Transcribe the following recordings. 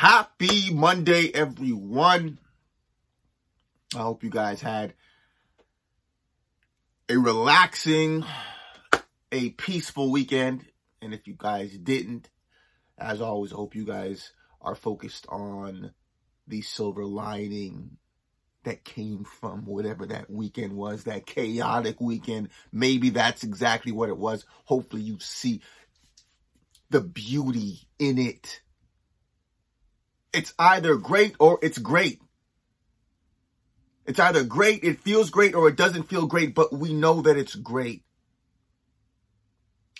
Happy Monday, everyone. I hope you guys had a relaxing, a peaceful weekend. And if you guys didn't, as always, I hope you guys are focused on the silver lining that came from whatever that weekend was, that chaotic weekend. Maybe that's exactly what it was. Hopefully you see the beauty in it. It's either great or it's great. It's either great, it feels great, or it doesn't feel great, but we know that it's great.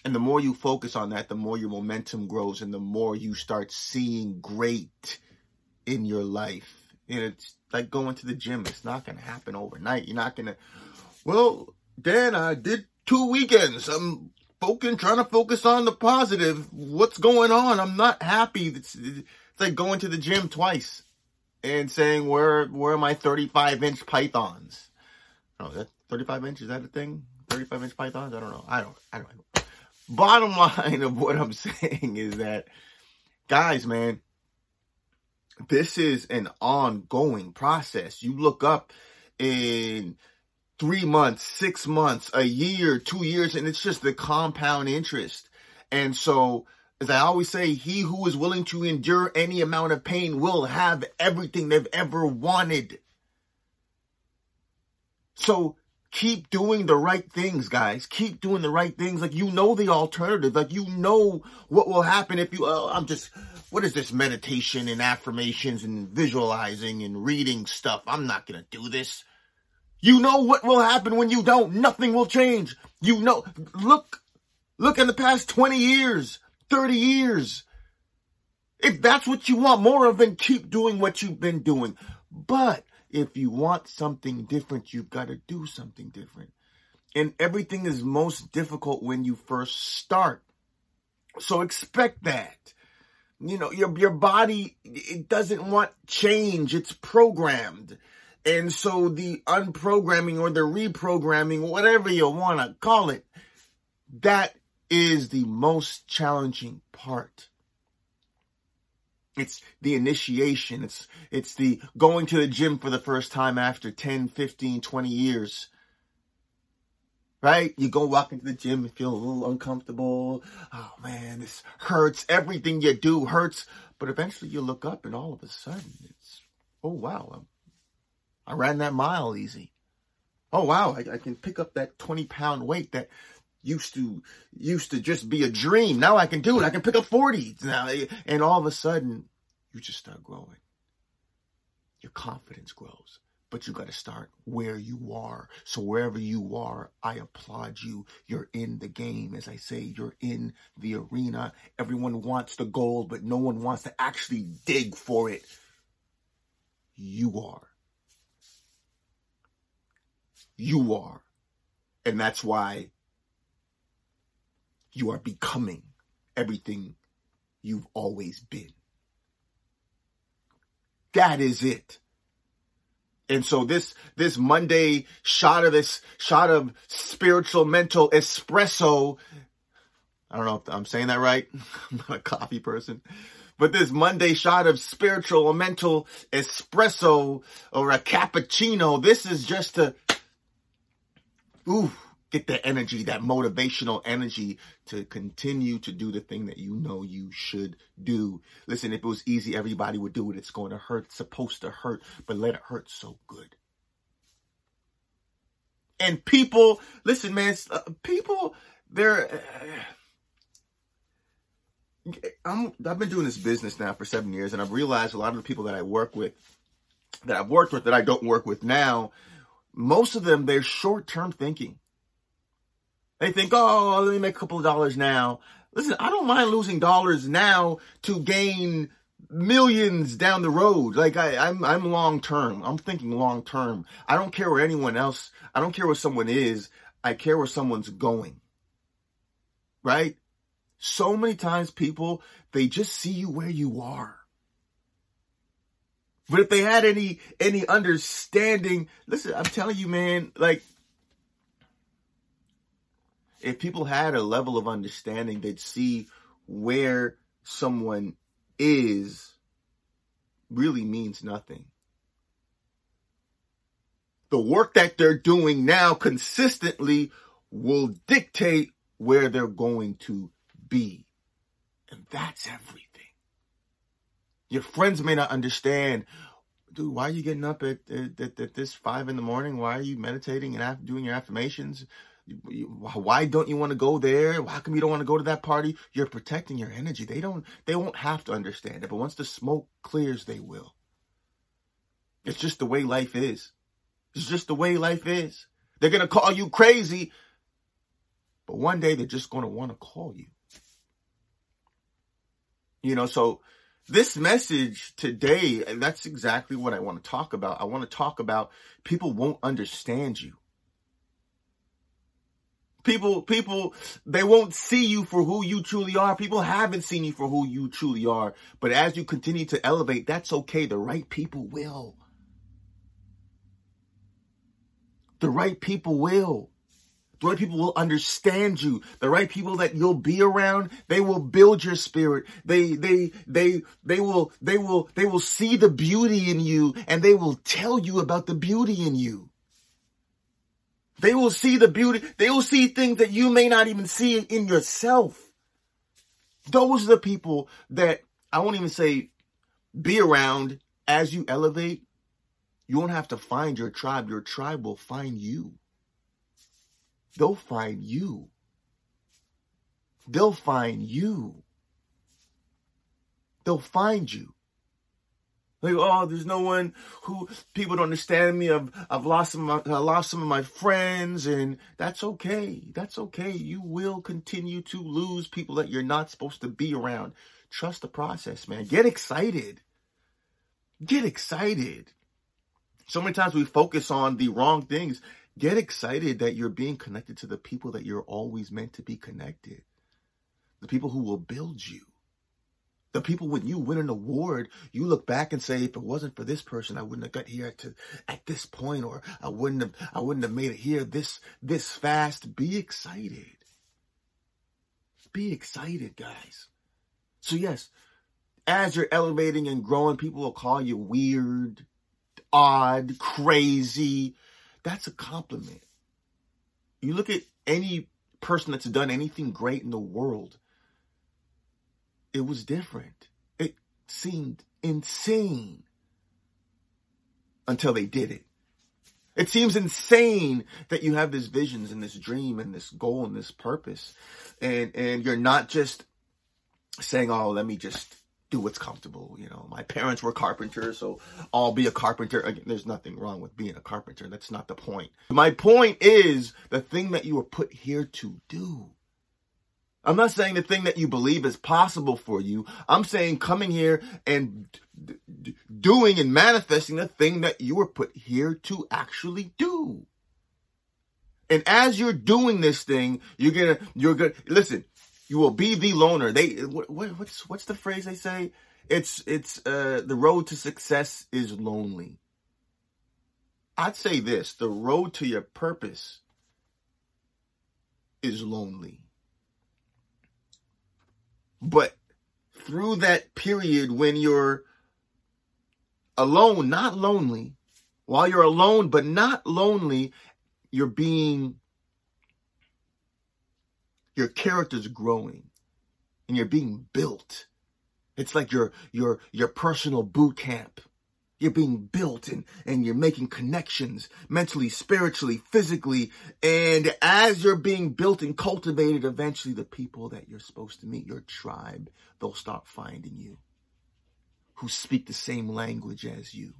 And the more you focus on that, the more your momentum grows and the more you start seeing great in your life. And it's like going to the gym. It's not going to happen overnight. You're not going to, well, Dan, I did two weekends. I'm focusing, trying to focus on the positive. What's going on? I'm not happy. It's, like going to the gym twice and saying, where, where are my 35 inch pythons? Oh, that 35 inch, is that a thing? 35 inch pythons? I don't know. I don't, I don't know. Bottom line of what I'm saying is that, guys, man, this is an ongoing process. You look up in three months, six months, a year, two years, and it's just the compound interest. And so, as I always say, he who is willing to endure any amount of pain will have everything they've ever wanted. So keep doing the right things, guys. Keep doing the right things. Like you know the alternative. Like you know what will happen if you. Oh, I'm just. What is this meditation and affirmations and visualizing and reading stuff? I'm not gonna do this. You know what will happen when you don't. Nothing will change. You know. Look. Look in the past 20 years, 30 years. If that's what you want more of, then keep doing what you've been doing. But if you want something different, you've got to do something different. And everything is most difficult when you first start. So expect that. You know, your, your body, it doesn't want change. It's programmed. And so the unprogramming or the reprogramming, whatever you want to call it, that is the most challenging part. It's the initiation. It's, it's the going to the gym for the first time after 10, 15, 20 years. Right? You go walk into the gym and feel a little uncomfortable. Oh man, this hurts. Everything you do hurts. But eventually you look up and all of a sudden it's, oh wow, I ran that mile easy. Oh wow, I, I can pick up that 20 pound weight that used to used to just be a dream. Now I can do it. I can pick up 40 now. And all of a sudden, you just start growing. Your confidence grows. But you got to start where you are. So wherever you are, I applaud you. You're in the game. As I say, you're in the arena. Everyone wants the gold, but no one wants to actually dig for it. You are. You are. And that's why you are becoming everything you've always been. That is it. And so this, this Monday shot of this shot of spiritual mental espresso. I don't know if I'm saying that right. I'm not a coffee person, but this Monday shot of spiritual or mental espresso or a cappuccino. This is just to, ooh, get that energy, that motivational energy to continue to do the thing that you know you should do. Listen, if it was easy, everybody would do it. It's going to hurt. It's supposed to hurt, but let it hurt so good. And people, listen, man, uh, people, they're, uh, I'm, I've been doing this business now for seven years, and I've realized a lot of the people that I work with, that I've worked with, that I don't work with now, most of them, they're short term thinking they think, oh, let me make a couple of dollars now. Listen, I don't mind losing dollars now to gain millions down the road. Like I, I'm, I'm long term. I'm thinking long term. I don't care where anyone else, I don't care where someone is. I care where someone's going. Right? So many times people, they just see you where you are. But if they had any, any understanding, listen, I'm telling you, man, like if people had a level of understanding, they'd see where someone is really means nothing. The work that they're doing now consistently will dictate where they're going to be. And that's everything. Your friends may not understand, dude, why are you getting up at, at, at this five in the morning? Why are you meditating and doing your affirmations? Why don't you want to go there? How come you don't want to go to that party? You're protecting your energy. They don't, they won't have to understand it, but once the smoke clears, they will. It's just the way life is. It's just the way life is. They're going to call you crazy, but one day they're just going to want to call you. You know, so this message today, that's exactly what I want to talk about. I want to talk about people won't understand you. People, people, they won't see you for who you truly are. People haven't seen you for who you truly are. But as you continue to elevate, that's okay. The right people will. The right people will. The right people will understand you. The right people that you'll be around, they will build your spirit. They, they, they, they will, they will, they will see the beauty in you and they will tell you about the beauty in you. They will see the beauty. They will see things that you may not even see in yourself. Those are the people that I won't even say be around as you elevate. You won't have to find your tribe. Your tribe will find you. They'll find you. They'll find you. They'll find you. Like, oh, there's no one who people don't understand me. I've I've lost some I lost some of my friends, and that's okay. That's okay. You will continue to lose people that you're not supposed to be around. Trust the process, man. Get excited. Get excited. So many times we focus on the wrong things. Get excited that you're being connected to the people that you're always meant to be connected. The people who will build you. The people when you win an award, you look back and say, if it wasn't for this person, I wouldn't have got here to at this point, or I wouldn't have I wouldn't have made it here this this fast. Be excited. Be excited, guys. So yes, as you're elevating and growing, people will call you weird, odd, crazy, that's a compliment. You look at any person that's done anything great in the world, it was different. It seemed insane until they did it. It seems insane that you have this visions and this dream and this goal and this purpose. And and you're not just saying, "Oh, let me just do what's comfortable. You know, my parents were carpenters, so I'll be a carpenter. Again, there's nothing wrong with being a carpenter. That's not the point. My point is the thing that you were put here to do. I'm not saying the thing that you believe is possible for you. I'm saying coming here and d- d- doing and manifesting the thing that you were put here to actually do. And as you're doing this thing, you're gonna, you're gonna, listen, you will be the loner. They what, what's what's the phrase they say? It's it's uh the road to success is lonely. I'd say this, the road to your purpose is lonely. But through that period when you're alone, not lonely, while you're alone but not lonely, you're being your character's growing and you're being built. It's like your your your personal boot camp. You're being built and, and you're making connections mentally, spiritually, physically. And as you're being built and cultivated, eventually the people that you're supposed to meet, your tribe, they'll start finding you who speak the same language as you,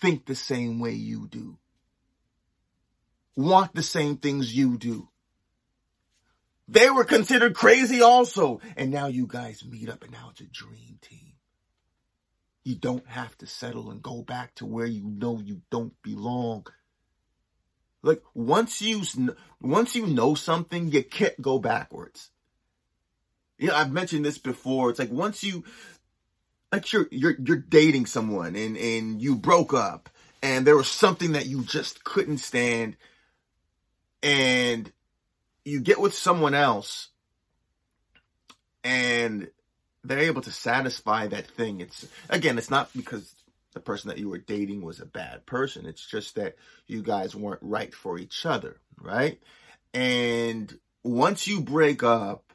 think the same way you do, want the same things you do. They were considered crazy also. And now you guys meet up and now it's a dream team. You don't have to settle and go back to where you know you don't belong. Like once you once you know something, you can't go backwards. Yeah, I've mentioned this before. It's like once you like you're you're you're dating someone and and you broke up and there was something that you just couldn't stand and you get with someone else and they're able to satisfy that thing. It's again, it's not because the person that you were dating was a bad person. It's just that you guys weren't right for each other, right? And once you break up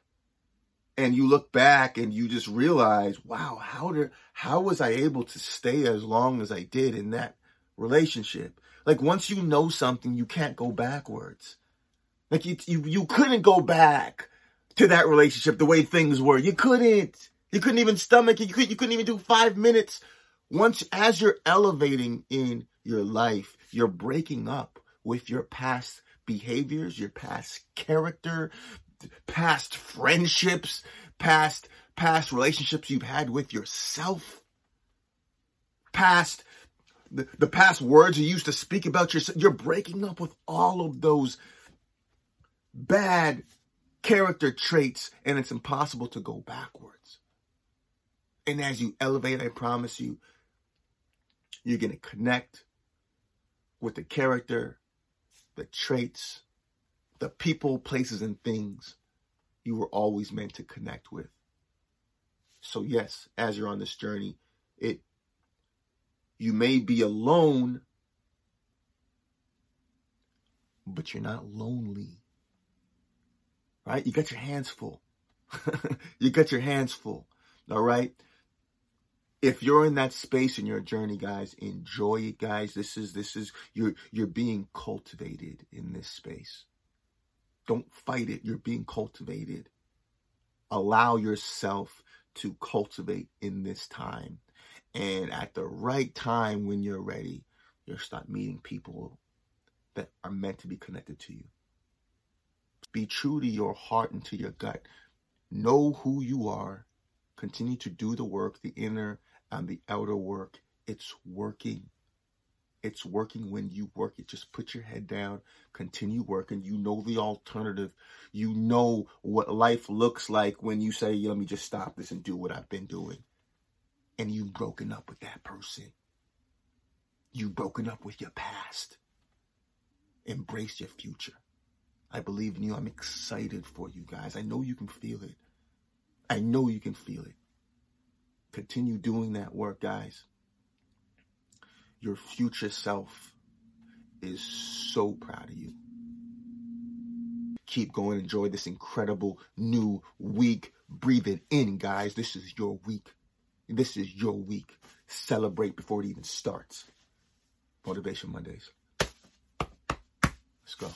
and you look back and you just realize, wow, how did how was I able to stay as long as I did in that relationship? Like once you know something, you can't go backwards. Like you you, you couldn't go back to that relationship the way things were. You couldn't. You couldn't even stomach it. You, could, you couldn't even do five minutes. Once, as you're elevating in your life, you're breaking up with your past behaviors, your past character, past friendships, past past relationships you've had with yourself, past the, the past words you used to speak about yourself. You're breaking up with all of those bad character traits, and it's impossible to go backwards. And as you elevate, I promise you, you're going to connect with the character, the traits, the people, places, and things you were always meant to connect with. So yes, as you're on this journey, it you may be alone, but you're not lonely. Right? You got your hands full. you got your hands full. All right? If you're in that space in your journey guys enjoy it guys. This is this is you're you're being cultivated in this space. Don't fight it. You're being cultivated. Allow yourself to cultivate in this time. And at the right time when you're ready you'll start meeting people that are meant to be connected to you. Be true to your heart and to your gut. Know who you are. Continue to do the work the inner and the outer work. It's working. It's working when you work it. Just put your head down, continue working. You know the alternative. You know what life looks like when you say, let me just stop this and do what I've been doing. And you've broken up with that person. You've broken up with your past. Embrace your future. I believe in you. I'm excited for you guys. I know you can feel it. I know you can feel it. Continue doing that work, guys. Your future self is so proud of you. Keep going. Enjoy this incredible new week. Breathe it in, guys. This is your week. This is your week. Celebrate before it even starts. Motivation Mondays. Let's go.